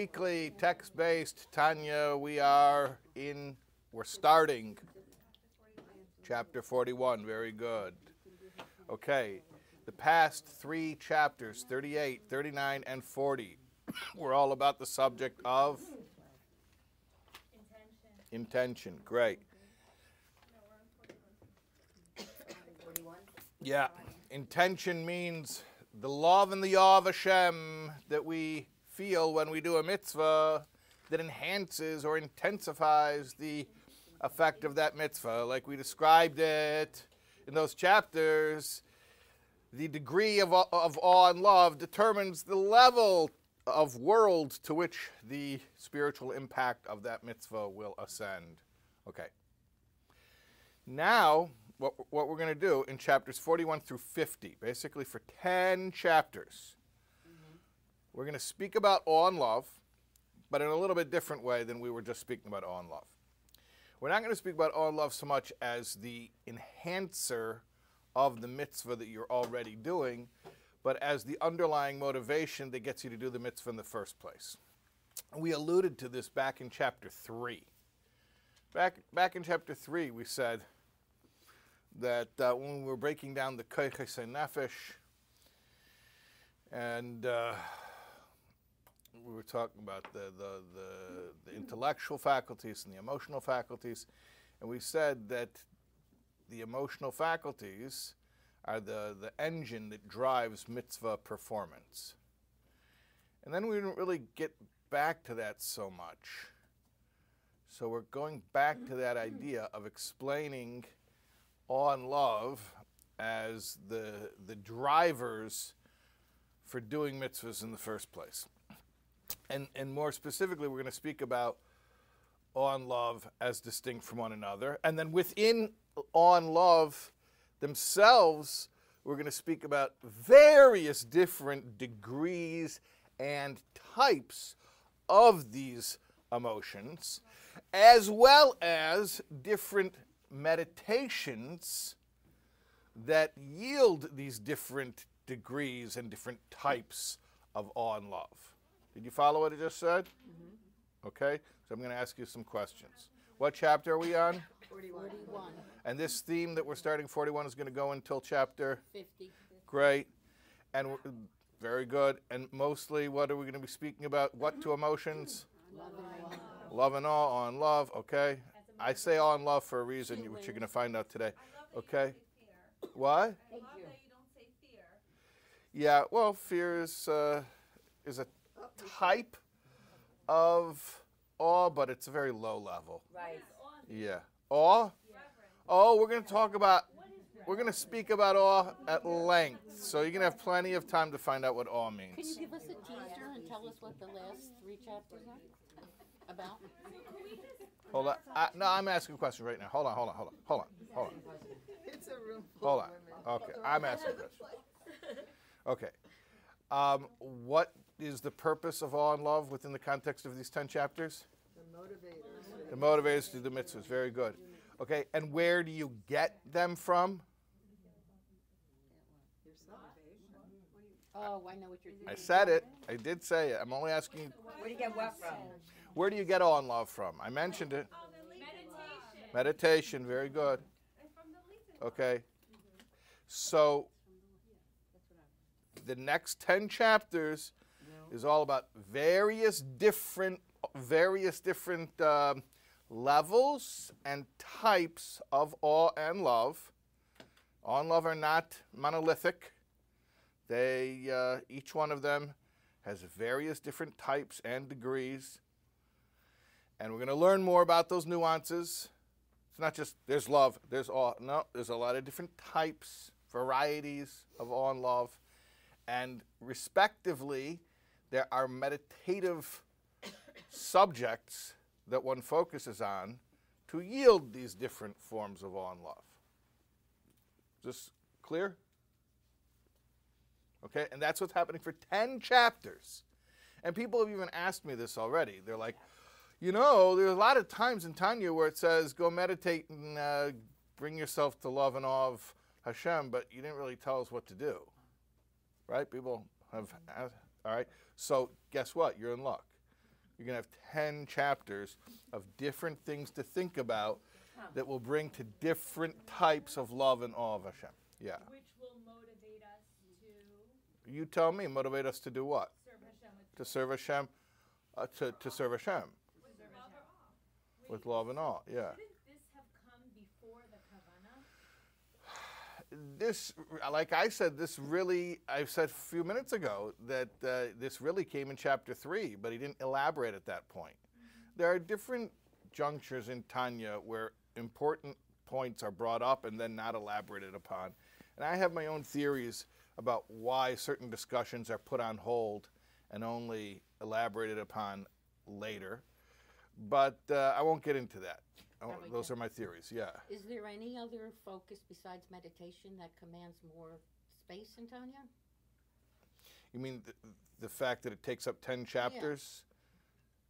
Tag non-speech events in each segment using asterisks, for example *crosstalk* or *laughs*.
weekly text based Tanya. We are in, we're starting chapter 41. Very good. Okay, the past three chapters 38, 39, and 40 *coughs* were all about the subject of intention. Great. Yeah, intention means the love and the awe of Hashem that we feel when we do a mitzvah that enhances or intensifies the effect of that mitzvah, like we described it in those chapters. The degree of, of awe and love determines the level of world to which the spiritual impact of that mitzvah will ascend. Okay. Now, what, what we're going to do in chapters 41 through 50, basically for 10 chapters. We're going to speak about awe and love, but in a little bit different way than we were just speaking about awe and love. We're not going to speak about awe and love so much as the enhancer of the mitzvah that you're already doing, but as the underlying motivation that gets you to do the mitzvah in the first place. We alluded to this back in chapter 3. Back, back in chapter 3, we said that uh, when we were breaking down the Koiches Nefesh, and uh, we were talking about the, the, the, the intellectual faculties and the emotional faculties, and we said that the emotional faculties are the, the engine that drives mitzvah performance. And then we didn't really get back to that so much. So we're going back to that idea of explaining awe and love as the, the drivers for doing mitzvahs in the first place. And, and more specifically, we're going to speak about and love as distinct from one another. And then within and love, themselves, we're going to speak about various different degrees and types of these emotions, as well as different meditations that yield these different degrees and different types of awe and love. Did you follow what I just said? Mm-hmm. Okay, so I'm going to ask you some questions. What chapter are we on? 41. And this theme that we're starting 41 is going to go until chapter 50. Great. And very good. And mostly, what are we going to be speaking about? What to emotions? Love and awe. Love and awe, on love. Okay. I say awe and love for a reason, which you're going to find out today. Okay. What? Yeah. Well, fear is uh, is a type of awe, but it's a very low level. Right. Yeah. Awe? Oh, we're going to talk about, we're going to speak about awe at length. So you're going to have plenty of time to find out what awe means. Can you give us a teaser and tell us what the last three chapters are about? Hold on. I, no, I'm asking a question right now. Hold on, hold on, hold on, hold on, hold on. It's a room full Hold on. Okay, I'm asking a question. Okay. Um, what is the purpose of awe and love within the context of these 10 chapters? The motivators. The motivators to do the mitzvahs. Very good. Okay, and where do you get them from? Oh, I know what you're doing. I said it. I did say it. I'm only asking you, Where do you get what from? where do you get awe and love from? I mentioned it. Meditation. Very good. Okay. So the next 10 chapters is all about various different various different um, levels and types of awe and love. Awe and love are not monolithic. They uh, each one of them has various different types and degrees. And we're going to learn more about those nuances. It's not just there's love, there's awe. No, there's a lot of different types, varieties of awe and love. And respectively, there are meditative subjects that one focuses on to yield these different forms of awe and love. Is this clear? Okay, and that's what's happening for 10 chapters. And people have even asked me this already. They're like, you know, there's a lot of times in Tanya where it says, go meditate and uh, bring yourself to love and awe of Hashem, but you didn't really tell us what to do. Right? People have asked. All right. So guess what? You're in luck. you're going to have 10 chapters of different things to think about that will bring to different types of love and awe of Hashem. Yeah. Which will motivate us to You tell me, motivate us to do what? serve Hashem To serve Hashem, uh, to, to serve Hashem with love or awe. with love and awe. Yeah. Shouldn't this have come before the Kavanah? This, like I said, this really, I said a few minutes ago that uh, this really came in chapter three, but he didn't elaborate at that point. There are different junctures in Tanya where important points are brought up and then not elaborated upon. And I have my own theories about why certain discussions are put on hold and only elaborated upon later. But uh, I won't get into that. I Those are my theories, yeah. Is there any other focus besides meditation that commands more space in Tanya? You mean the, the fact that it takes up 10 chapters?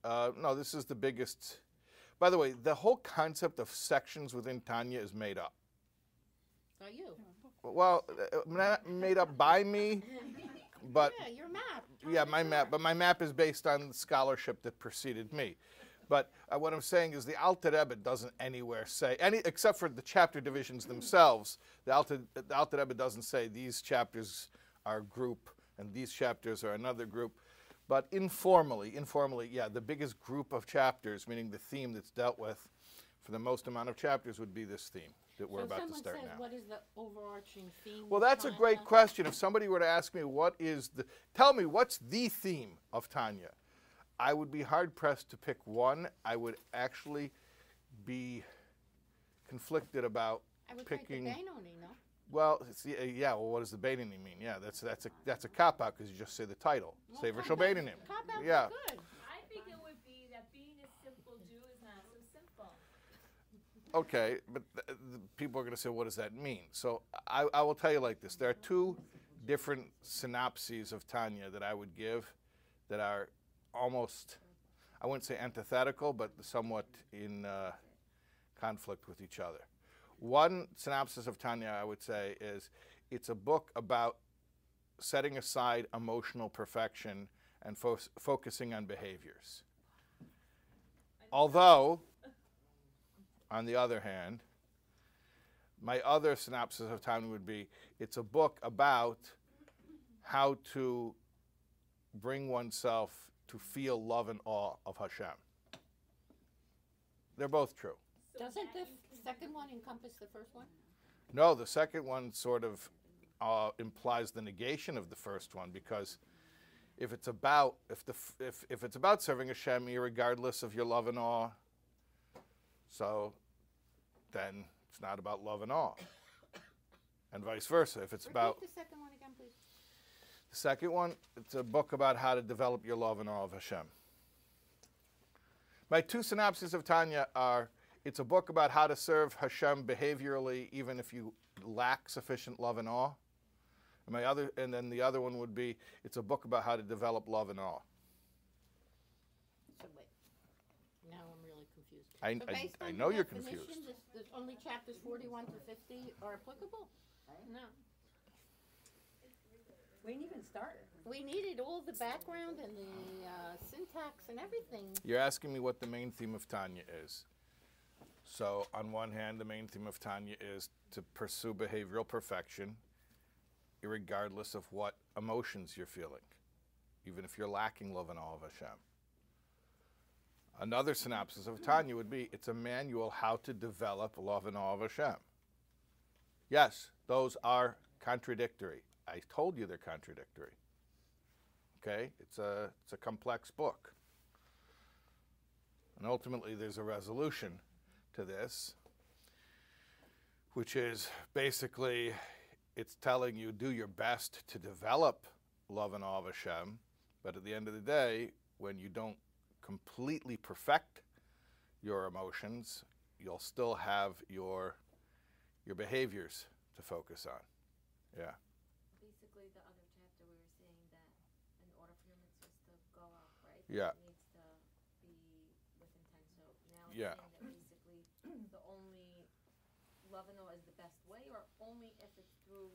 Uh, no, this is the biggest. By the way, the whole concept of sections within Tanya is made up. Are you? Well, uh, not made up by me, *laughs* but Yeah, your map. yeah, my map. But my map is based on the scholarship that preceded me. But uh, what I'm saying is the Alter Rebbe doesn't anywhere say any, except for the chapter divisions themselves. The Alter, the Alter Rebbe doesn't say these chapters are a group and these chapters are another group. But informally, informally, yeah, the biggest group of chapters, meaning the theme that's dealt with for the most amount of chapters, would be this theme that we're so about to start says, now. what is the overarching theme? Well, that's a great question. If somebody were to ask me what is the, tell me what's the theme of Tanya, I would be hard pressed to pick one. I would actually be conflicted about I would picking. take the Benoni, no? Well, it's, yeah, yeah. Well, what does the Beinoni mean? Yeah, that's that's a that's a cop out because you just say the title. Well, Sefer cop-outs- Shalbeinanim. cop-outs are Yeah. good. I think it would be that being a simple Jew is not so simple. Okay, but th- the people are going to say, what does that mean? So I, I will tell you like this: there are two different synopses of Tanya that I would give that are almost, I wouldn't say antithetical, but somewhat in uh, conflict with each other. One synopsis of Tanya, I would say, is it's a book about setting aside emotional perfection and fo- focusing on behaviors. Although, on the other hand, my other synopsis of Tanya would be it's a book about how to bring oneself to feel love and awe of Hashem. They're both true. Doesn't the second one encompass the first one? No, the second one sort of uh, implies the negation of the first one because if it's about if the f- if, if it's about serving Hashem, regardless of your love and awe, so then it's not about love and awe, and vice versa. If it's about Repeat the second one again, please. The second one, it's a book about how to develop your love and awe of Hashem. My two synopses of Tanya are it's a book about how to serve Hashem behaviorally, even if you lack sufficient love and awe. And my other, and then the other one would be it's a book about how to develop love and awe. So wait. Now I'm really confused. I- so I- based I on know the you're definition, confused. This, this only chapters 41 to 50 are applicable? No. We didn't even start. We needed all the background and the uh, syntax and everything. You're asking me what the main theme of Tanya is. So, on one hand, the main theme of Tanya is to pursue behavioral perfection, regardless of what emotions you're feeling, even if you're lacking love and awe of Hashem. Another synopsis of Tanya would be it's a manual how to develop love and awe of Hashem. Yes, those are contradictory. I told you they're contradictory. Okay? It's a, it's a complex book. And ultimately, there's a resolution to this, which is basically it's telling you do your best to develop love and awe of Hashem, but at the end of the day, when you don't completely perfect your emotions, you'll still have your your behaviors to focus on. Yeah. basically the other chapter we were saying that in order for your mitzvahs to go up, right? Yeah. Needs to be with intent. So now it's Yeah. saying that basically the only love and awe is the best way, or only if it's through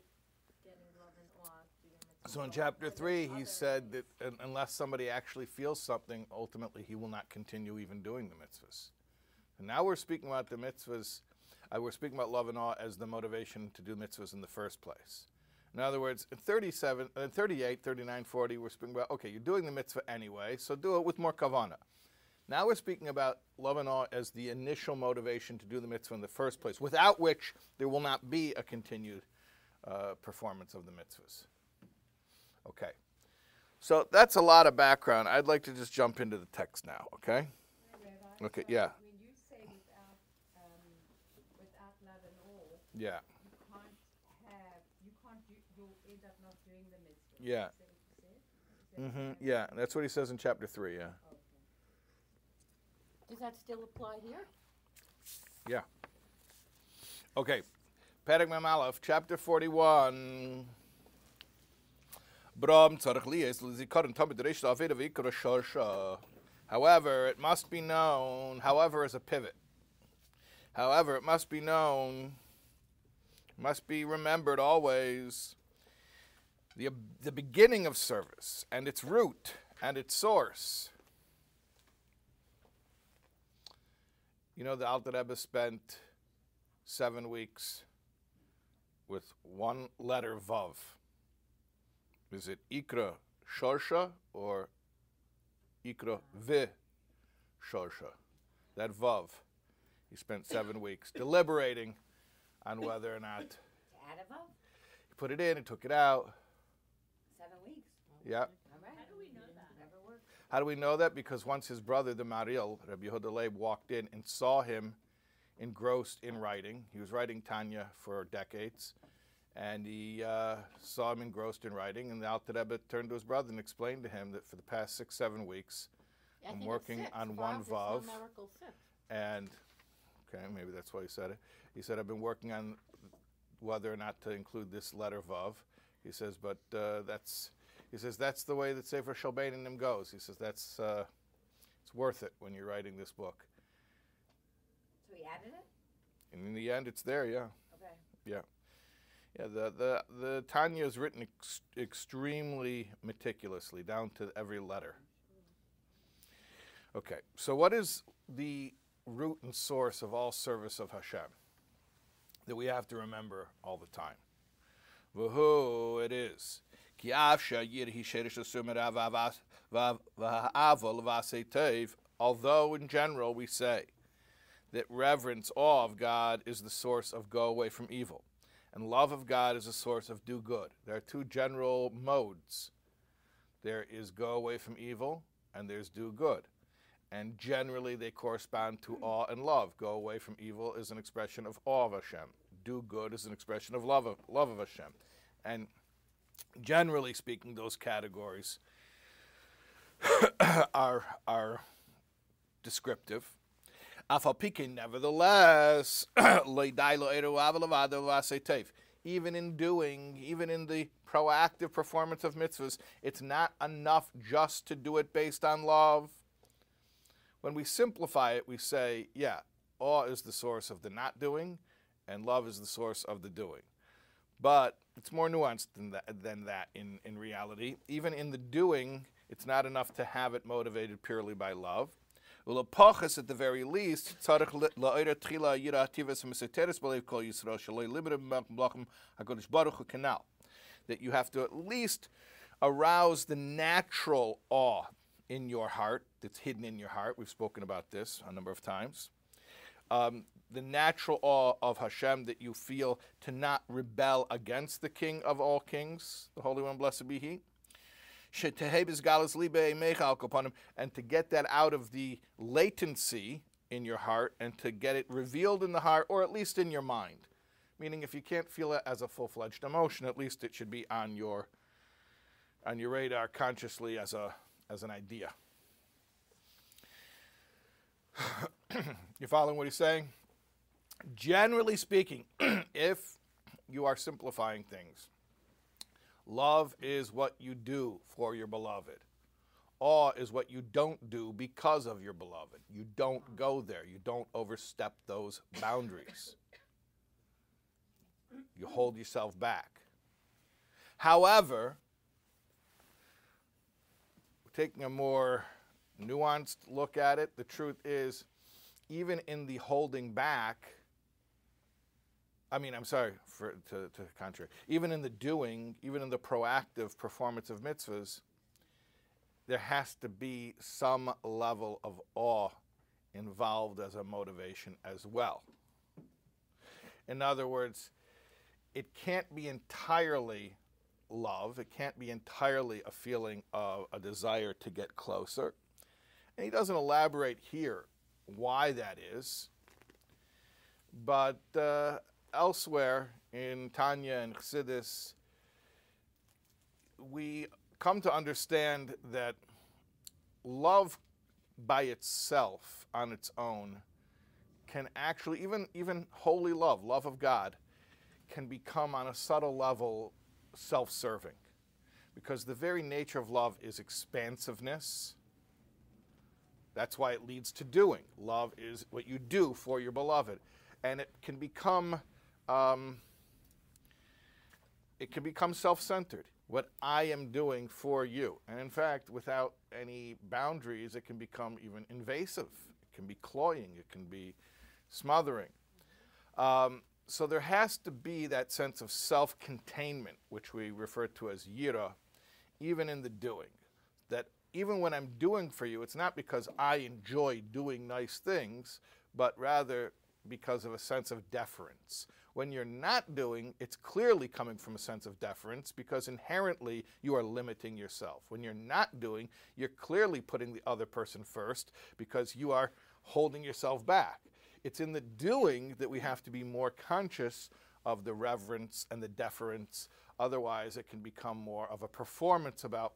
getting love and awe through your mitzvahs. So in chapter 3, he said that un- unless somebody actually feels something, ultimately he will not continue even doing the mitzvahs. And now we're speaking about the mitzvahs, uh, we're speaking about love and awe as the motivation to do mitzvahs in the first place. In other words, in 37, uh, 38, 39, 40, we're speaking about, okay, you're doing the mitzvah anyway, so do it with more kavana. Now we're speaking about love and awe as the initial motivation to do the mitzvah in the first place, without which there will not be a continued uh, performance of the mitzvahs. Okay. So that's a lot of background. I'd like to just jump into the text now, okay? Okay, yeah. When you say without, um, without love and all, Yeah. you can't have, you can't do, you'll end up not doing the mitzvah. Yeah. Is that what you said? Is that hmm what you mm-hmm, Yeah, that's what he says in chapter 3, yeah. Does that still apply here? Yeah. Okay. Perek Mem Aleph, chapter 41. Bram tzarich l'zikaron tamid reish la'aved v'ikra shorsha. However, it must be known, however is a pivot. However, it must be known, must be remembered always, the, the beginning of service and its root and its source. You know, the Alter Rebbe spent seven weeks with one letter Vav. Is it Ikra Shorsha or Ikra Vi Shorsha? That Vav. He spent seven *laughs* weeks deliberating on whether or not Add a vote, he put it in and took it out. Yeah. How do we know that? How do we know that? Because once his brother, the Maharil, Rabbi Yehuda walked in and saw him engrossed in writing, he was writing Tanya for decades, and he uh, saw him engrossed in writing, and the Alter Rebbe turned to his brother and explained to him that for the past six, seven weeks, I I'm working six. on one vav. and okay, maybe that's why he said it. He said, I've been working on whether or not to include this letter Vav. He says, but uh, that's, he says, that's the way that Sefer Shalbainim goes. He says, that's, uh, it's worth it when you're writing this book. So he added it? And in the end, it's there, yeah. Okay. Yeah. Yeah, the, the, the Tanya is written ex- extremely meticulously, down to every letter. Okay, so what is the root and source of all service of Hashem that we have to remember all the time? Who it is. Although in general we say that reverence, awe of God is the source of go away from evil, and love of God is the source of do good. There are two general modes. There is go away from evil, and there's do good. And generally they correspond to awe and love. Go away from evil is an expression of awe of Hashem. Do good is an expression of love of, love of Hashem. And generally speaking, those categories *coughs* are, are descriptive. Afalpike, nevertheless, *coughs* even in doing, even in the proactive performance of mitzvahs, it's not enough just to do it based on love. When we simplify it, we say, yeah, awe is the source of the not doing, and love is the source of the doing. But it's more nuanced than that, than that in, in reality. Even in the doing, it's not enough to have it motivated purely by love. Ulapachas, at the very least, tzarich la'ira tchila yira ativas meseteres b'leiv kol Yisrael shaloi libere b'mlachem HaKadosh Baruch Hu. That you have to at least arouse the natural awe in your heart that's hidden in your heart. We've spoken about this a number of times. Um, the natural awe of Hashem that you feel to not rebel against the King of all kings, the Holy One, blessed be He. And to get that out of the latency in your heart and to get it revealed in the heart, or at least in your mind. Meaning, if you can't feel it as a full-fledged emotion, at least it should be on your on your radar consciously as a as an idea. *coughs* you following what he's saying? Generally speaking, *clears throat* if you are simplifying things, love is what you do for your beloved. Awe is what you don't do because of your beloved. You don't go there. You don't overstep those boundaries. You hold yourself back. However, taking a more nuanced look at it, the truth is, even in the holding back, I mean, I'm sorry for to, to the contrary. Even in the doing, even in the proactive performance of mitzvahs, there has to be some level of awe involved as a motivation as well. In other words, it can't be entirely love, it can't be entirely a feeling of a desire to get closer. And he doesn't elaborate here why that is, but uh, elsewhere in Tanya and Chassidus, we come to understand that love by itself, on its own, can actually, even, even holy love, love of God, can become on a subtle level self serving. Because the very nature of love is expansiveness. That's why it leads to doing. Love is what you do for your beloved. And it can become um, it can become self-centered. What i am doing for you. And in fact without any boundaries it can become even invasive. It can be cloying. It can be smothering. Um, so there has to be that sense of self-containment which we refer to as yira even in the doing. That even when i'm doing for you it's not because i enjoy doing nice things but rather because of a sense of deference when you're not doing, it's clearly coming from a sense of deference because inherently you are limiting yourself. When you're not doing, you're clearly putting the other person first because you are holding yourself back. It's in the doing that we have to be more conscious of the reverence and the deference. Otherwise, it can become more of a performance about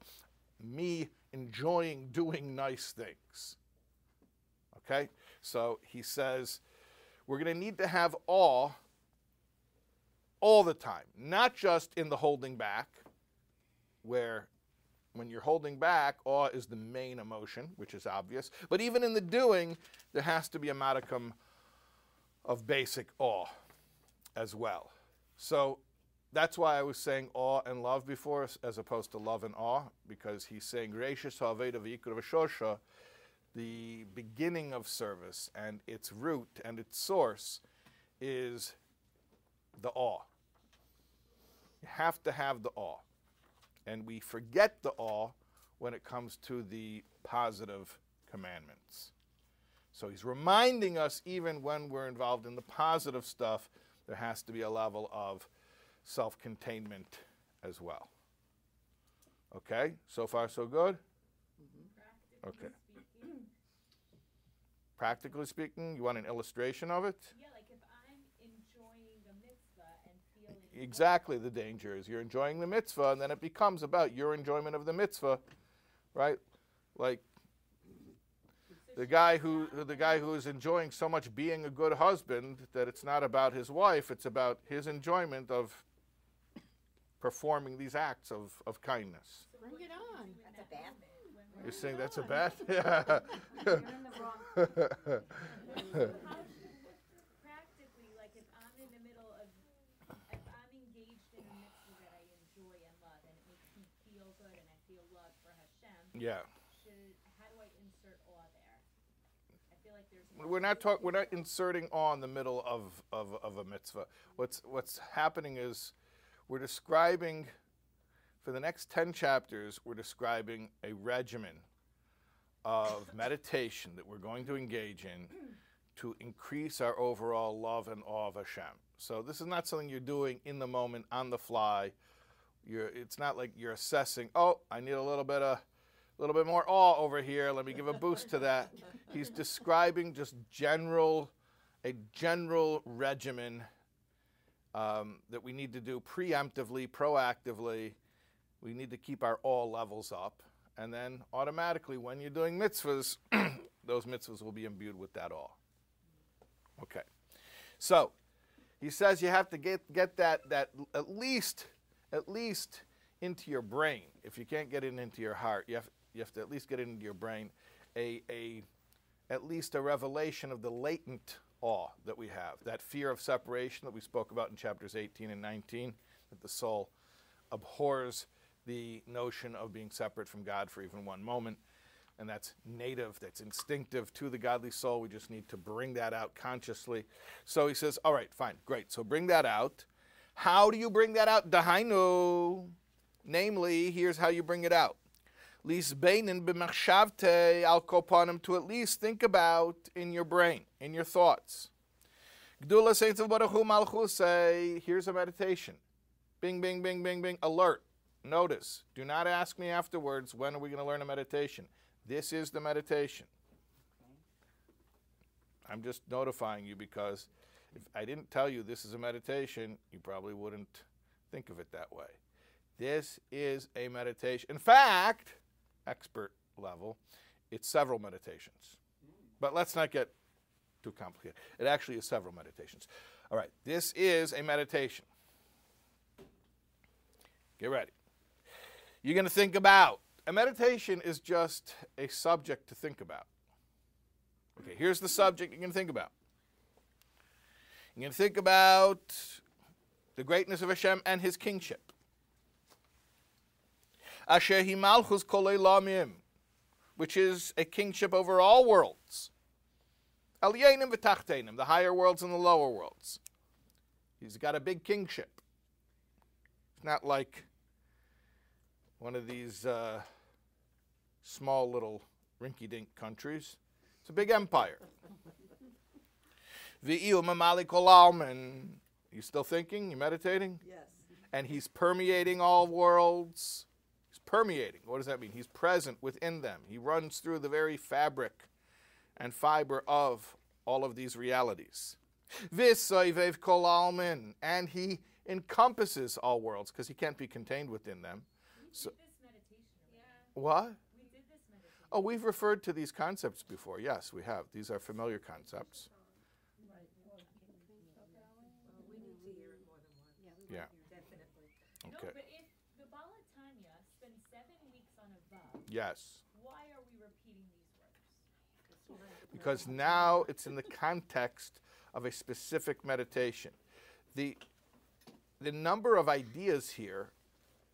me enjoying doing nice things. Okay? So he says, we're going to need to have awe all the time, not just in the holding back, where when you're holding back, awe is the main emotion, which is obvious, but even in the doing, there has to be a modicum of basic awe as well. So that's why I was saying awe and love before, as opposed to love and awe, because he's saying gracious the beginning of service and its root and its source is the awe. You have to have the awe. And we forget the awe when it comes to the positive commandments. So he's reminding us, even when we're involved in the positive stuff, there has to be a level of self containment as well. Okay, so far so good? Mm-hmm. Okay. Practically speaking, you want an illustration of it? Yeah, like if I'm enjoying the mitzvah and feeling. Exactly, the danger is you're enjoying the mitzvah, and then it becomes about your enjoyment of the mitzvah, right? Like the guy who the guy who is enjoying so much being a good husband that it's not about his wife, it's about his enjoyment of performing these acts of, of kindness. Bring it on. That's a bad thing. You're saying that's a bad? Yeah. You're in the wrong. *laughs* How practically, like if I'm in the middle of, if I'm engaged in a mitzvah that I enjoy and love, and it makes me feel good, and I feel love for Hashem, yeah. should how do I insert awe there? I feel like there's. We're not talk, We're not inserting awe in the middle of, of, of a mitzvah. What's what's happening is we're describing for the next ten chapters. We're describing a regimen of *laughs* meditation that we're going to engage in to increase our overall love and awe of Hashem. So this is not something you're doing in the moment on the fly. You're, it's not like you're assessing. Oh, I need a little bit of a little bit more awe over here. Let me give a boost to that. *laughs* He's describing just general, a general regimen um, that we need to do preemptively, proactively. We need to keep our awe levels up. And then automatically, when you're doing mitzvahs, *clears throat* those mitzvahs will be imbued with that awe. Okay. So he says you have to get, get that, that at least, at least into your brain. If you can't get it into your heart, you have, you have to at least get it into your brain. A, a, at least a revelation of the latent awe that we have, that fear of separation that we spoke about in chapters 18 and 19, that the soul abhors the notion of being separate from God for even one moment. And that's native, that's instinctive to the godly soul. We just need to bring that out consciously. So he says, All right, fine, great. So bring that out. How do you bring that out? Dahainu. Namely, here's how you bring it out. Lisbeinin b'machshavte al kopanim to at least think about in your brain, in your thoughts. Gedulas Ein Sof Baruch Hu Malchus say, here's a meditation. Bing, bing, bing, bing, bing. Alert. Notice. Do not ask me afterwards, when are we going to learn a meditation? This is the meditation. I'm just notifying you because if I didn't tell you this is a meditation, you probably wouldn't think of it that way. This is a meditation. In fact, expert level, it's several meditations. But let's not get too complicated. It actually is several meditations. All right, this is a meditation. Get ready. You're going to think about. A meditation is just a subject to think about. Okay, here's the subject you're going to think about. You're going to think about the greatness of Hashem and his kingship. Asher malchus Kolei lamim, which is a kingship over all worlds. Alyenim v'tachtenim, the higher worlds and the lower worlds. He's got a big kingship. It's not like one of these uh, small little rinky-dink countries. It's a big empire. Kolalman. You still thinking? You meditating? Yes. And he's permeating all worlds. He's permeating. What does that mean? He's present within them. He runs through the very fabric and fiber of all of these realities. V'soivev kolalman. And he encompasses all worlds because he can't be contained within them. So, this meditation. what? We did this meditation. Oh, we've referred to these concepts before. Yes, we have. These are familiar concepts. Yeah. Definitely. No, Okay. but if the Baal HaTanya spends seven weeks on a Vav, Yes. why are we repeating these words? Because now it's in the context of a specific meditation. The, the number of ideas here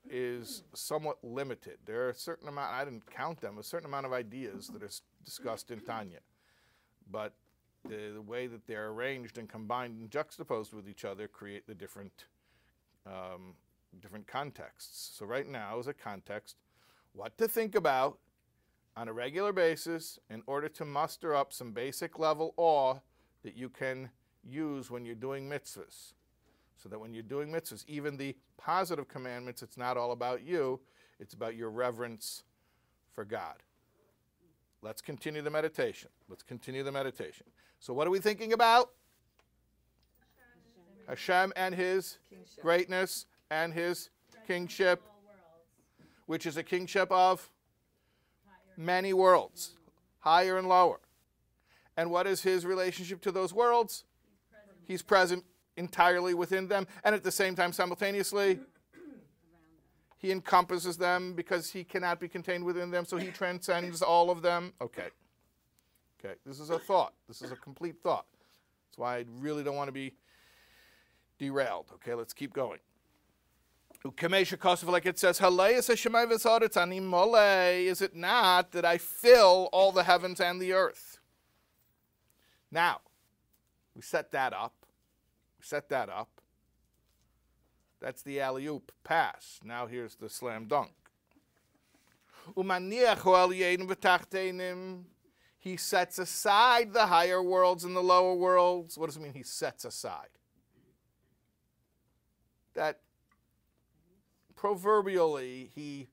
is somewhat limited. There are a certain amount, I didn't count them, a certain amount of ideas that are discussed in Tanya. But the, the way that they're arranged and combined and juxtaposed with each other create the different, um, different contexts. So, right now is a context what to think about on a regular basis in order to muster up some basic level awe that you can use when you're doing mitzvahs. So that when you're doing mitzvahs, even the positive commandments, it's not all about you, it's about your reverence for God. Let's continue the meditation. Let's continue the meditation. So, what are we thinking about? Hashem and his Kingship. greatness and his kingship, which is a kingship of many worlds, higher and lower. And what is his relationship to those worlds? He's present entirely within them, and at the same time, simultaneously, he encompasses them because he cannot be contained within them, so he transcends all of them. Okay. Okay, this is a thought. This is a complete thought. That's why I really don't want to be derailed. Okay, let's keep going. Like it says. Is it not that I fill all the heavens and the earth? Now, we set that up. Set that up. That's the alley oop pass. Now here's the slam dunk. He sets aside the higher worlds and the lower worlds. What does it mean? He sets aside. That proverbially he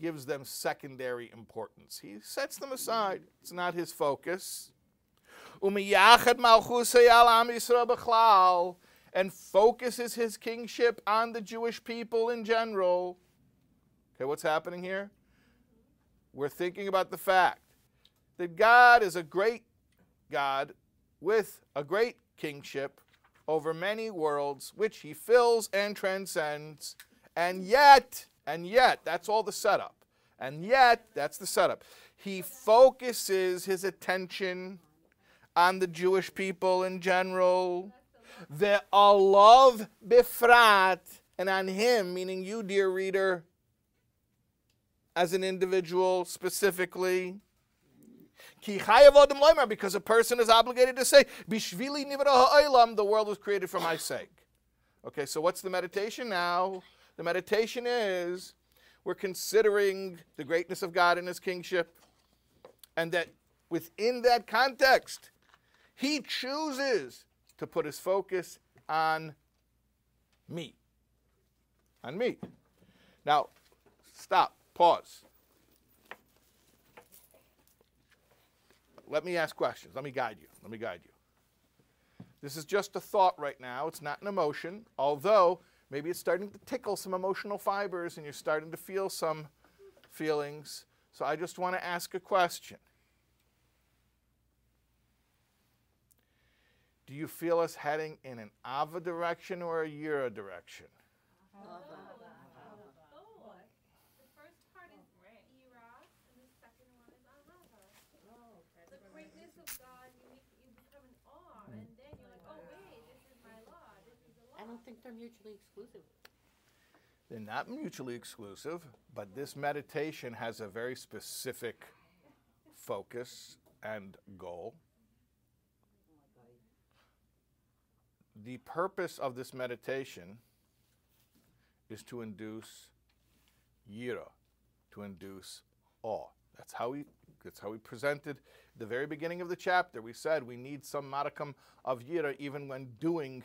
gives them secondary importance. He sets them aside. It's not his focus. Malchusay al and focuses his kingship on the Jewish people in general. Okay, what's happening here? We're thinking about the fact that God is a great God with a great kingship over many worlds, which he fills and transcends. And yet, and yet, that's all the setup. And yet, that's the setup. He focuses his attention on the Jewish people in general, the Allah bifrat, and on him, meaning you, dear reader, as an individual specifically. Because a person is obligated to say, Bishvili ha'olam, the world was created for my sake. Okay, so what's the meditation now? The meditation is we're considering the greatness of God and his kingship, and that within that context, he chooses to put his focus on me. On me. Now, stop, pause. Let me ask questions. Let me guide you. Let me guide you. This is just a thought right now. It's not an emotion, although maybe it's starting to tickle some emotional fibers and you're starting to feel some feelings. So I just want to ask a question. Do you feel us heading in an Ahava direction or a Yira direction? Both. The first part is Ira, and the second one is Ahava. The greatness of God, you make you become in awe, and then you're like, oh wait, this is my law, this is the law. I don't think they're mutually exclusive. They're not mutually exclusive, but this meditation has a very specific focus and goal. The purpose of this meditation is to induce yira, to induce awe. That's how we that's how we presented the very beginning of the chapter. We said we need some modicum of yira even when doing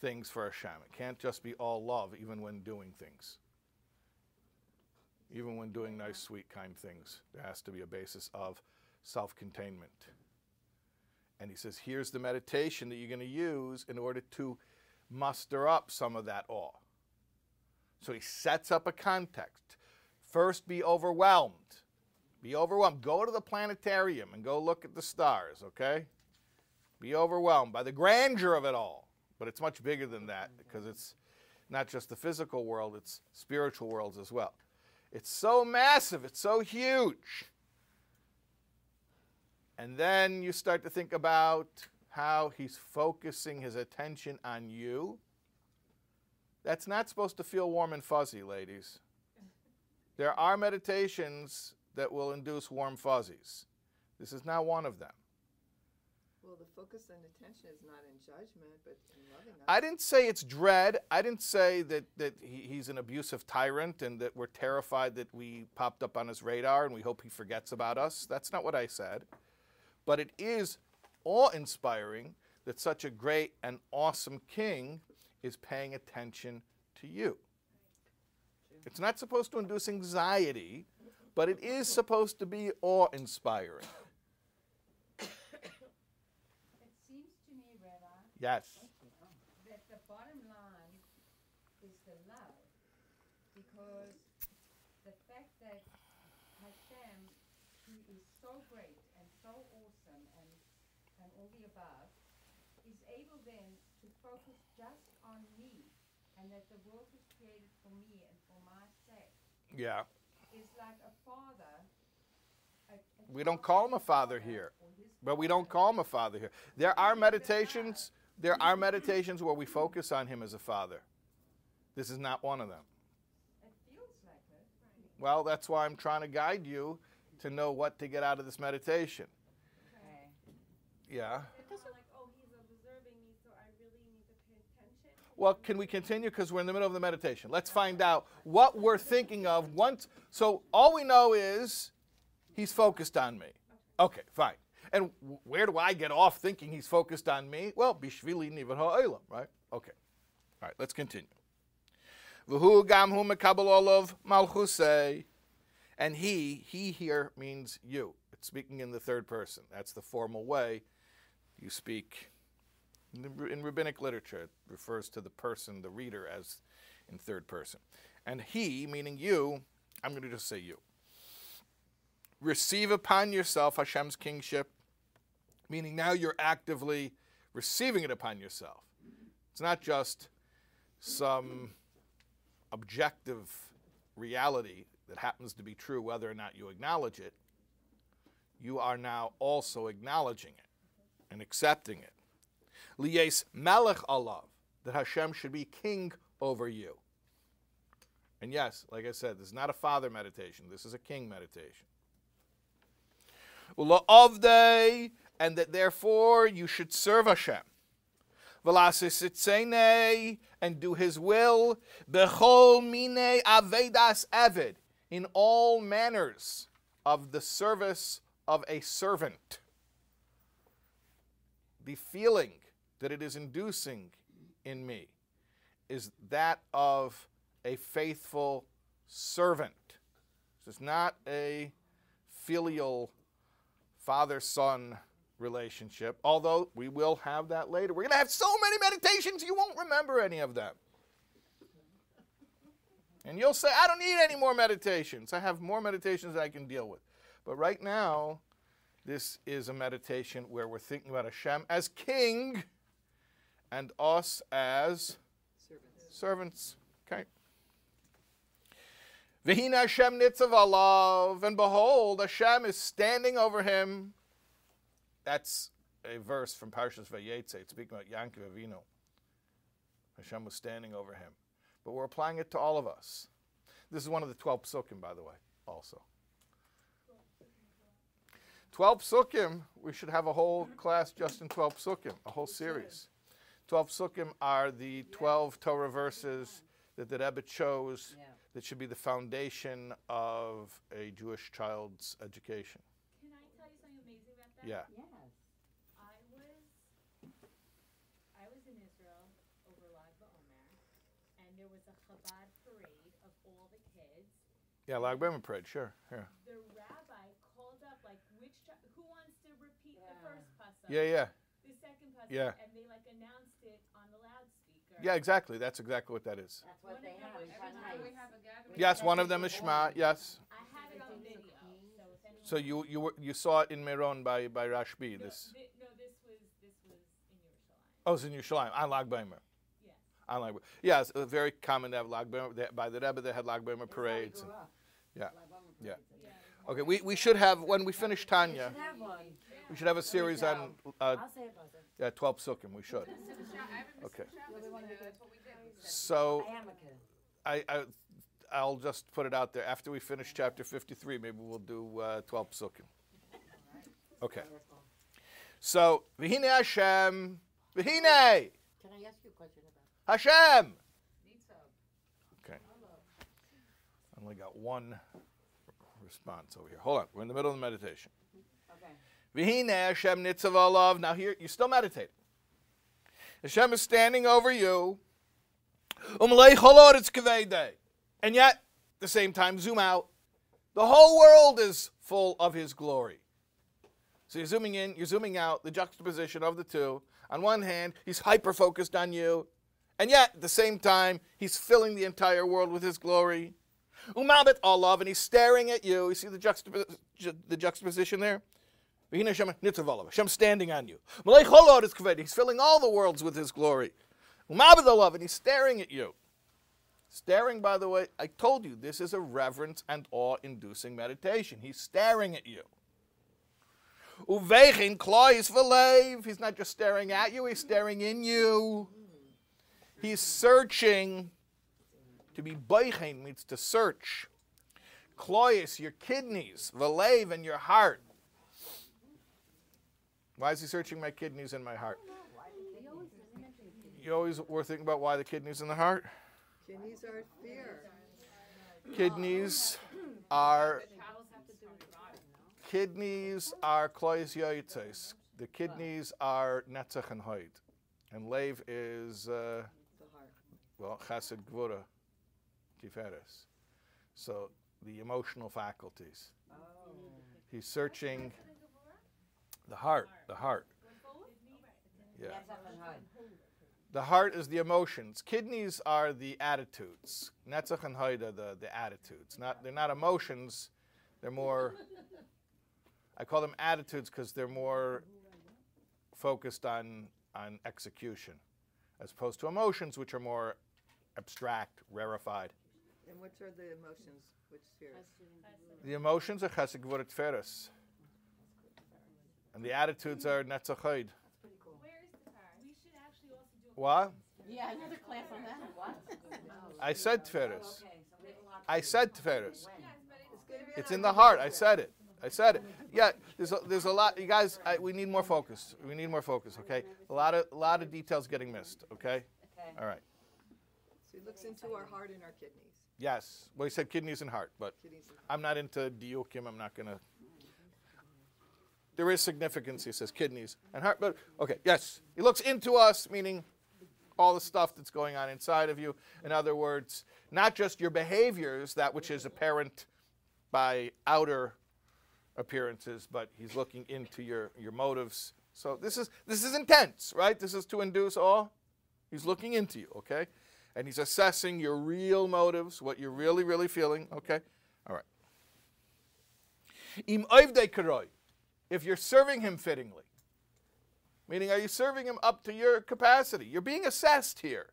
things for Hashem. It can't just be all love even when doing things. Even when doing nice, sweet, kind things, there has to be a basis of self containment. And he says, here's the meditation that you're going to use in order to muster up some of that awe. So he sets up a context. First, be overwhelmed. Be overwhelmed. Go to the planetarium and go look at the stars, okay? Be overwhelmed by the grandeur of it all. But it's much bigger than that because it's not just the physical world, it's spiritual worlds as well. It's so massive, it's so huge. And then you start to think about how he's focusing his attention on you. That's not supposed to feel warm and fuzzy, ladies. There are meditations that will induce warm fuzzies. This is not one of them. Well, the focus and attention is not in judgment, but in loving us. I didn't say it's dread. I didn't say that, that he, he's an abusive tyrant and that we're terrified that we popped up on his radar and we hope he forgets about us. That's not what I said. But it is awe inspiring that such a great and awesome king is paying attention to you. It's not supposed to induce anxiety, but it is supposed to be awe inspiring. *coughs* It seems to me, Rabbi, Yes. that the bottom line is the love. Because the fact that Hashem, who is so great and so awesome and, and all the above, is able then to focus just on me and that the world was created for me and for my sake Yeah. is like a father. a- a We don't call him a father here, but we don't call him a father here. There are meditations. There are meditations where we focus on him as a father. This is not one of them. It feels like it. Well, that's why I'm trying to guide you to know what to get out of this meditation. Okay. Yeah. It's not like, oh, he's observing me, so I really need to pay attention. Well, can we continue? Because we're in the middle of the meditation. Let's find out what we're thinking of once. So all we know is he's focused on me. Okay, fine. And where do I get off thinking he's focused on me? Well, bishvili nivat ha'olam, right? Okay. All right, let's continue. V'hu gam hu mekabel olav malchusei. And he, he here means you. It's speaking in the third person. That's the formal way you speak in, rabbinic literature, it refers to the person, the reader, as in third person. And he, meaning you, I'm going to just say you. Receive upon yourself Hashem's kingship, meaning now you're actively receiving it upon yourself. It's not just some objective reality that happens to be true whether or not you acknowledge it. You are now also acknowledging it and accepting it liyes melech alav, that Hashem should be king over you. And yes, like I said, this is not a father meditation. This is a king meditation. Ula avdei, and that therefore you should serve Hashem. And do His will. Bechol mine avedas evid, in all manners of the service of a servant. The feeling that it is inducing in me is that of a faithful servant. This is not a filial father son relationship, although we will have that later. We're going to have so many meditations, you won't remember any of them. And you'll say, I don't need any more meditations. I have more meditations I can deal with. But right now, this is a meditation where we're thinking about Hashem as king and us as Servants. servants. Okay. V'hina Hashem nitzav alav, and behold, Hashem is standing over him. That's a verse from Parshas Vayetze, It's speaking about Yankov Avinu. Hashem was standing over him. But we're applying it to all of us. This is one of the 12 psukim, by the way, also. 12 psukim, we should have a whole class just in 12 psukim, a whole series. 12 psukim are the 12 Torah verses that the Rebbe chose Yeah. that should be the foundation of a Jewish child's education. Can I tell you something amazing about that? Yeah. Yes. I was, I was in Israel over Lag BaOmer, and there was a Chabad parade of all the kids. Yeah, Lag B'Omer parade, sure. Yeah, The rabbi called up like, which chi- who wants to repeat the first pasuk, yeah, yeah. the second pasuk, Yeah. and they like announced it on the loudspeaker. Yeah, exactly. That's exactly what that is. That's what they have in was Crown Shema. Heights. We have a gathering. Yes, one of them is Shema. Yes. I have it on video, so if anyone. So you you were, you saw it in Meron by by Rashbi. no, This thi- no, this was this was in Yerushalayim. oh, it's in Yerushalayim on Lag B'Omer. Yes. On Lag. B'Omer. Yeah, it's uh, very common to have Lag B'Omer. By the Rebbe, they had Lag B'Omer That's how we parades. and- yeah. Like when we Yeah. Yeah. Okay, we, we should have when we finish Tanya, Should have one. we should have a series on uh, I'll say it, Buster. yeah, 12 psukim. We should. I haven't missed Okay. the Shabbos together, that's what we did. We said, So I am a kid. I, I I'll just put it out there. After we finish chapter 53, maybe we'll do uh, 12 psukim. Okay. So v'hine Hashem, v'hine Can I ask you a question about? Hashem. need. Okay. I only got one response over here. Hold on. We're in the middle of the meditation. Okay. V'hine Hashem nitzav alav. Now here, you still meditate. Hashem is standing over you. And yet, at the same time, zoom out. The whole world is full of His glory. So you're zooming in, you're zooming out, the juxtaposition of the two. On one hand, He's hyper focused on you. And yet, at the same time, He's filling the entire world with His glory. Umabit alav, and He's staring at you. You see the, the juxtaposition there? Hashem standing on you. He's filling all the worlds with His glory. And He's staring at you. Staring, by the way, I told you, this is a reverence and awe-inducing meditation. He's staring at you. He's not just staring at you, he's staring in you. He's searching. To be beichen means to search. Klois, your kidneys, v'leiv, and your heart. Why is he searching my kidneys and my heart? You always were thinking about why the kidneys and the heart? Kidneys are fear. Kidneys are kidneys are klois yoitzes. The kidneys are netzach and hoid, and leiv is uh, well chesed gvura, tiferes. So the emotional faculties. He's searching the heart. The heart. Yeah. That's up and hard. The heart is the emotions. Kidneys are the attitudes. Netzach and Haid are the, the attitudes. Not, they're not emotions. They're more, I call them attitudes because they're more focused on, on execution as opposed to emotions, which are more abstract, rarefied. And which are the emotions? Which spheres? The emotions are Chesed Gvura Tferes. And the attitudes are Netzach Haid. Where is the car? We should actually also do a What? Yeah, another class on that. What? I said Tferes. Okay, so we I said Tiferes. It's gonna It's in the heart. I said it. I said it. Yeah, there's a, there's a lot. You guys, I, we need more focus. We need more focus. Okay, a lot of a lot of details getting missed. Okay, Okay. all right. So he looks into our heart and our kidneys. Yes. Well, he said kidneys and heart, but I'm not into diukim. I'm not gonna. There is significance. He says kidneys and heart, but okay. Yes, he looks into us, meaning all the stuff that's going on inside of you. In other words, not just your behaviors, that which is apparent by outer appearances, but he's looking into your, your motives. So this is this is intense, right? This is to induce awe. He's looking into you, okay? And he's assessing your real motives, what you're really, really feeling, okay? All right. Im if you're serving him fittingly, meaning are you serving him up to your capacity? You're being assessed here.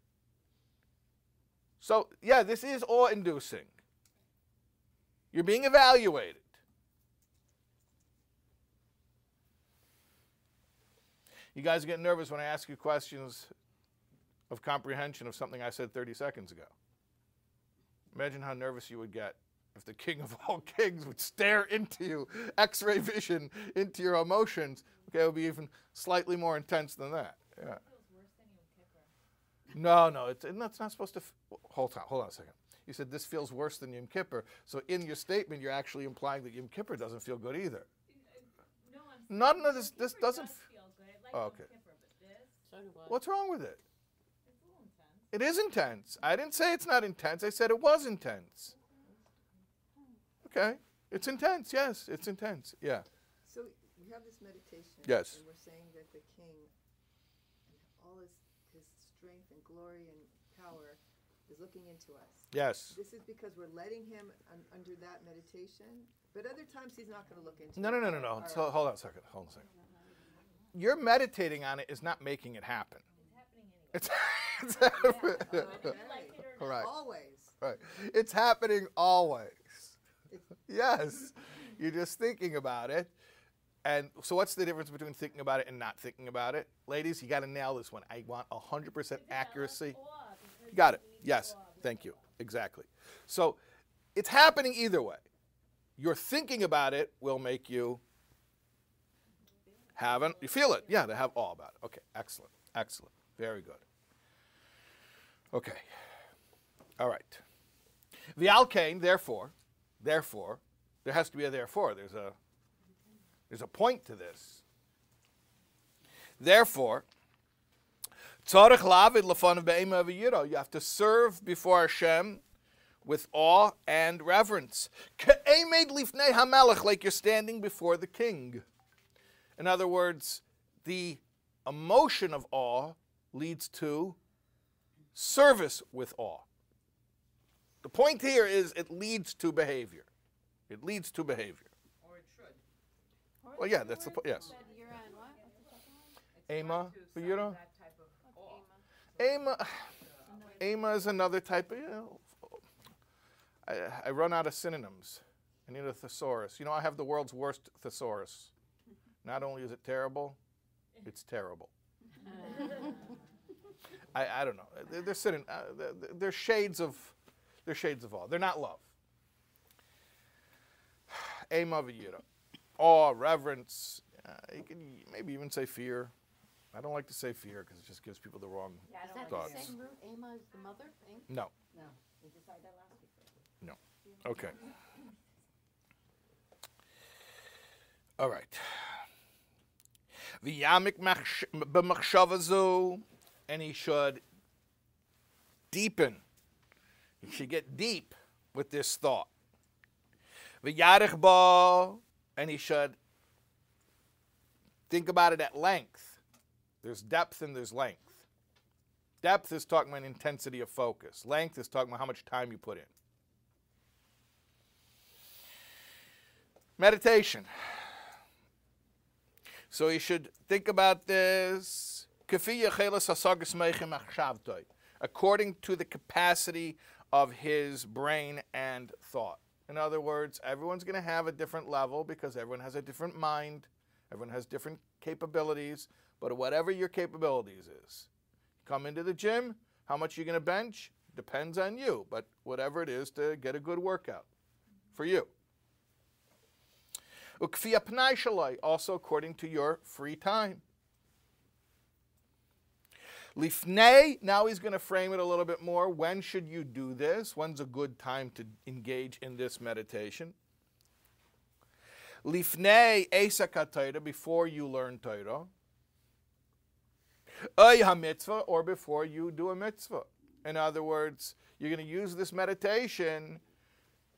So, yeah, this is awe inducing. You're being evaluated. You guys get nervous when I ask you questions of comprehension of something I said 30 seconds ago. Imagine how nervous you would get if the king of all *laughs* kings would stare into you, x ray vision into your emotions. Okay, it would be even slightly more intense than that. Yeah. No, no, it's, it's not supposed to. F- hold on, hold on a second. You said this feels worse than Yom Kippur. So in your statement, you're actually implying that Yom Kippur doesn't feel good either. Uh, uh, no, I'm None of this- this Kippur doesn't does f- feel good. I like Oh, Yom okay. Kippur, but this, So. What's wrong with it? it's a little intense. It is intense. I didn't say it's not intense. I said it was intense. Okay. It's intense. Yes, it's intense. Yeah. So we have this meditation. Yes. And we're saying that the king, and all his, his strength and glory and power is looking into us. Yes. This is because we're letting him un- under that meditation, but other times he's not going to look into No, it. no, no, no, no. All So, hold on a second. Hold on a second. You're meditating on it is not making it happen. It's happening anyway. It's, *laughs* it's happening. Whether you like it or not. Right. Always. Right. It's happening always. Yes. You're just thinking about it. And so, what's the difference between thinking about it and not thinking about it? Ladies, you got to nail this one. I want 100% accuracy. You got it. Yes. Thank you. Exactly. So, it's happening either way. Your thinking about it will make you have an, you feel it. Yeah, to have awe about it. Okay. Excellent. Excellent. Very good. Okay. All right. The al kein, therefore, therefore, there has to be a therefore. There's a there's a point to this. Therefore, tzarich lavid lefanav be'ema v'yiro. You have to serve before Hashem with awe and reverence. Ke'emed lifnei hamelech, like you're standing before the king. In other words, the emotion of awe leads to service with awe. The point here is it leads to behavior. It leads to behavior. Or it should. Well, yeah, that's the point. Yes. Said you're on what? What's the second one? Ema, you know? summon that type of awe. Ema, Ema is another type of, you know, I, I run out of synonyms. I need a thesaurus. You know, I have the world's worst thesaurus. Not only is it terrible, it's terrible. *laughs* I, I don't know. They're, they're, synon- uh, they're, they're shades of, they're shades of awe. They're not love. *sighs* Ema v'yira. Awe, reverence. Uh, you can maybe even say fear. I don't like to say fear because it just gives people the wrong Yeah, I Is don't that like the thoughts. same root? Ama is the mother thing? No. No, we decided that last week. Okay. *laughs* All right. V'yamik b'machshavazu, and he should deepen. He should get deep with this thought. V'yarich and he should think about it at length. There's depth and there's length. Depth is talking about intensity of focus. Length is talking about how much time you put in. Meditation. So you should think about this according to the capacity of his brain and thought. In other words, everyone's going to have a different level because everyone has a different mind, everyone has different capabilities, but whatever your capabilities is. Come into the gym, how much you're going to bench? Depends on you, but whatever it is to get a good workout for you. Also according to your free time. Lifnei, now he's going to frame it a little bit more. When should you do this? When's a good time to engage in this meditation? Lifnei Esak Torah, before you learn Torah. Mitzvah, or before you do a mitzvah. In other words, you're going to use this meditation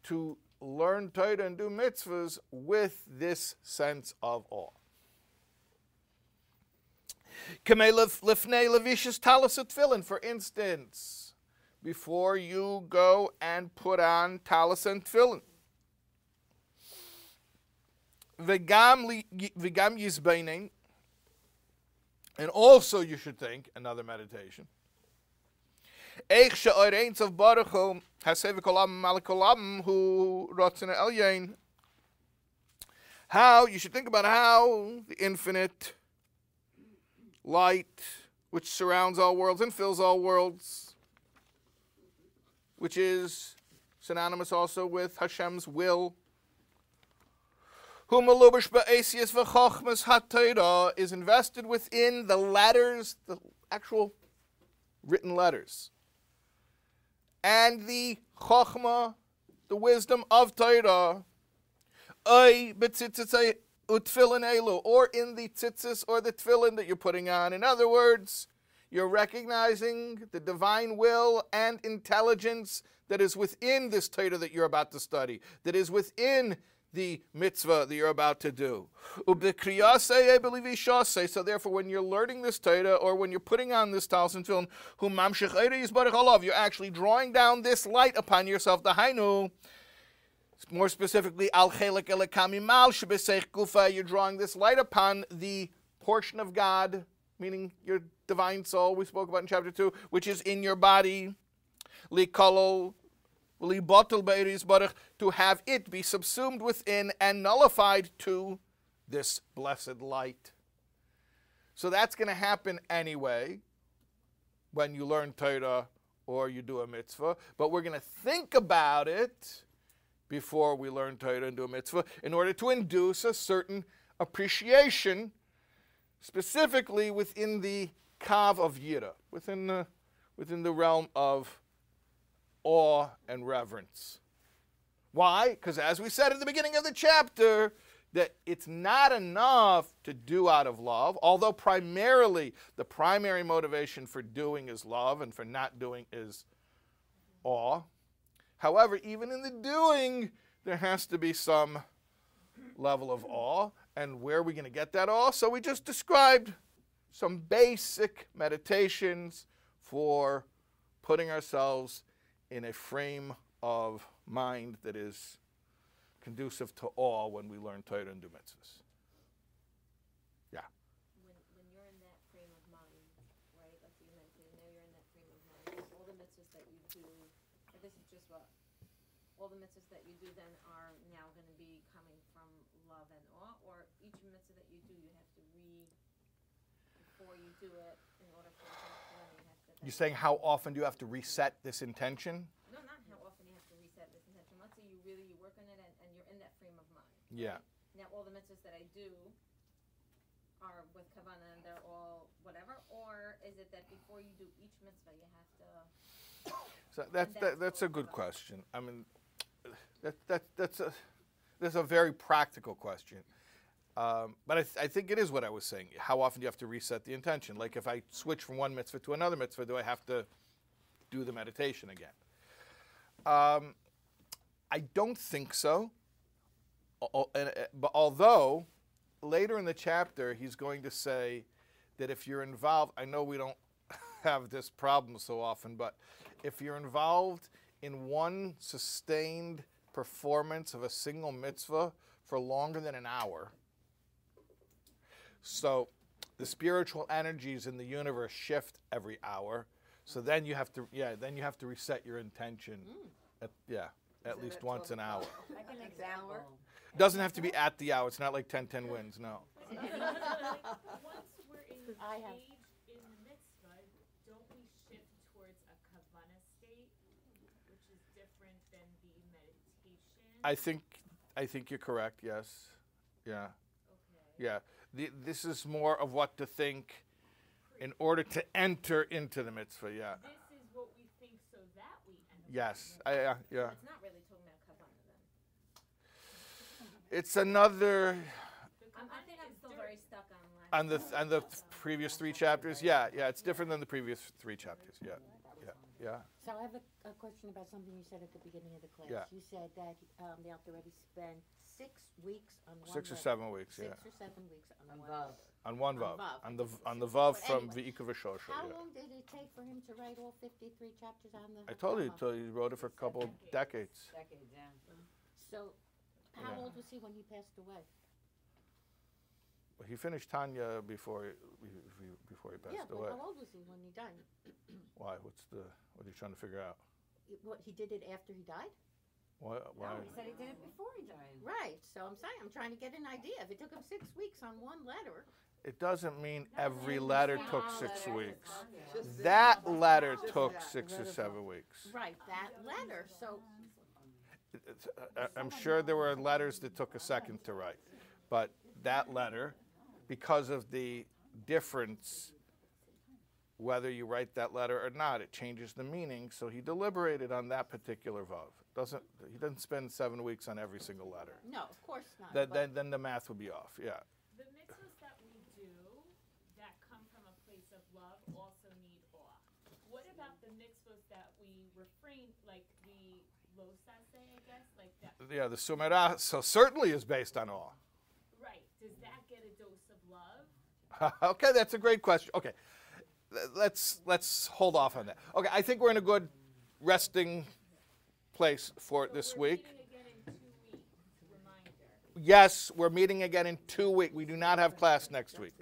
to learn Torah and do mitzvahs with this sense of awe. Lifnei Levishis Talis Tefillin, for instance, before you go and put on Talis and Tefillin. V'gam Yizbeinin, and also you should think, another meditation, Eich she'Or Ein Sof Baruch Hu, hasev kolam malikolam hu rotzene elyein. How, you should think about how the infinite light, which surrounds all worlds and fills all worlds, which is synonymous also with Hashem's will. Whom is invested within the letters, the actual written letters, and the chokhmah, the wisdom of Torah, utfilin elu, or in the tzitzis or the tefillin that you're putting on. In other words, you're recognizing the divine will and intelligence that is within this Torah that you're about to study, that is within the mitzvah that you're about to do. So therefore, when you're learning this Torah or when you're putting on this talis and tefillin, you're actually drawing down this light upon yourself. The hainu more specifically, al chelik elekamimal shebesech gufa, you're drawing this light upon the portion of God, meaning your divine soul, we spoke about in chapter 2, which is in your body. Likolo, to have it be subsumed within and nullified to this blessed light. So that's going to happen anyway when you learn Torah or you do a mitzvah, but we're going to think about it before we learn Torah and do a mitzvah in order to induce a certain appreciation, specifically within the kav of yira, within the, within the realm of awe and reverence. Why? Because as we said at the beginning of the chapter, that it's not enough to do out of love, although primarily the primary motivation for doing is love and for not doing is awe. However, even in the doing, there has to be some level of awe. And where are we going to get that awe? So we just described some basic meditations for putting ourselves in a frame of mind that is conducive to awe when we learn Torah and do mitzvahs. Yeah. When, when you're in that frame of mind, right, like you mentioned, now you're in that frame of mind, all the mitzvahs that you do, and this is just what, all the mitzvahs that you do then are now going to be coming from love and awe, or each mitzvah that you do, you have to read before you do it in order for it to then you have to. You're saying how often do you have to reset this intention? No, not how often you have to reset this intention. Let's say you really work on it and, and you're in that frame of mind. Yeah. Now, all the mitzvahs that I do are with kavanah and they're all whatever, or is it that before you do each mitzvah, you have to? *coughs* So that, that's that, that's a good about- question. I mean, that, that, that's, a, that's a very practical question. Um, but I, th- I think it is what I was saying. How often do you have to reset the intention? Like if I switch from one mitzvah to another mitzvah, do I have to do the meditation again? Um, I don't think so. Uh, But although later in the chapter he's going to say that if you're involved, I know we don't *laughs* have this problem so often, but if you're involved in one sustained performance of a single mitzvah for longer than an hour, so the spiritual energies in the universe shift every hour. So then you have to, yeah, then you have to reset your intention. Hmm. At, yeah, at So least at once an hour. Like an example. Doesn't have to be at the hour. It's not like 10 10 wins. No. *laughs* Once we're engaged I have- in the mitzvah, don't we shift towards a kavana state than the meditation? I think I think you're correct. Yes. Yeah. Okay. Yeah. The, this is more of what to think in order to enter into the mitzvah. Yeah. This is what we think so that we enter. Yes. I, yeah. Yeah. It's not really talking about Kavanah then. It's another The I'm, I think I'm still very stuck on on the on the previous three chapters. Yeah. Yeah. It's different than the previous three chapters. Yeah. Yeah. Yeah. So I have a, a question about something you said at the beginning of the class. Yeah. You said that um, they have to already spend six weeks on one. Six or letter. seven weeks. Six Yeah. or seven weeks on, On one. Vav. letter. On one On vav. vav. On the v- on the vav But from anyway, V'ika v'shosha. How Yeah. long did it take for him to write all fifty-three chapters on the? I told you. Hakama? Till you wrote it for a couple of decades. Decades, yeah. So, how Yeah. old was he when he passed away? He finished Tanya before he, he- before he yeah, passed but away. how old was he when he died? Why? What's the? What are you trying to figure out? It- What he did it after he died? Why? Why? No, he said he did it before he died. Right. So I'm saying I'm trying to get an idea. If it took him six weeks on one letter, It doesn't mean every letter took six letters. weeks. That letter Just took that. six or seven weeks. right? That letter. So I- uh, uh, I'm sure there were letters that took a second to write, but that letter, because of the difference, whether you write that letter or not, it changes the meaning. So he deliberated on that particular vav. Doesn't he doesn't spend seven weeks on every single letter? no, of course not. Then, then, then the math would be off. Yeah. The mitzvahs that we do that come from a place of love also need awe. What about the mitzvahs that we refrain, like the lo saseh, I guess, like that? Yeah, the sur mera so certainly is based on awe. Right. Does that get a dose of love? *laughs* okay, that's a great question. Okay, let's let's hold off on that. Okay, I think we're in a good resting place for So this week. meeting again in two weeks. Reminder. Yes, we're meeting again in two weeks. We do not have class next week.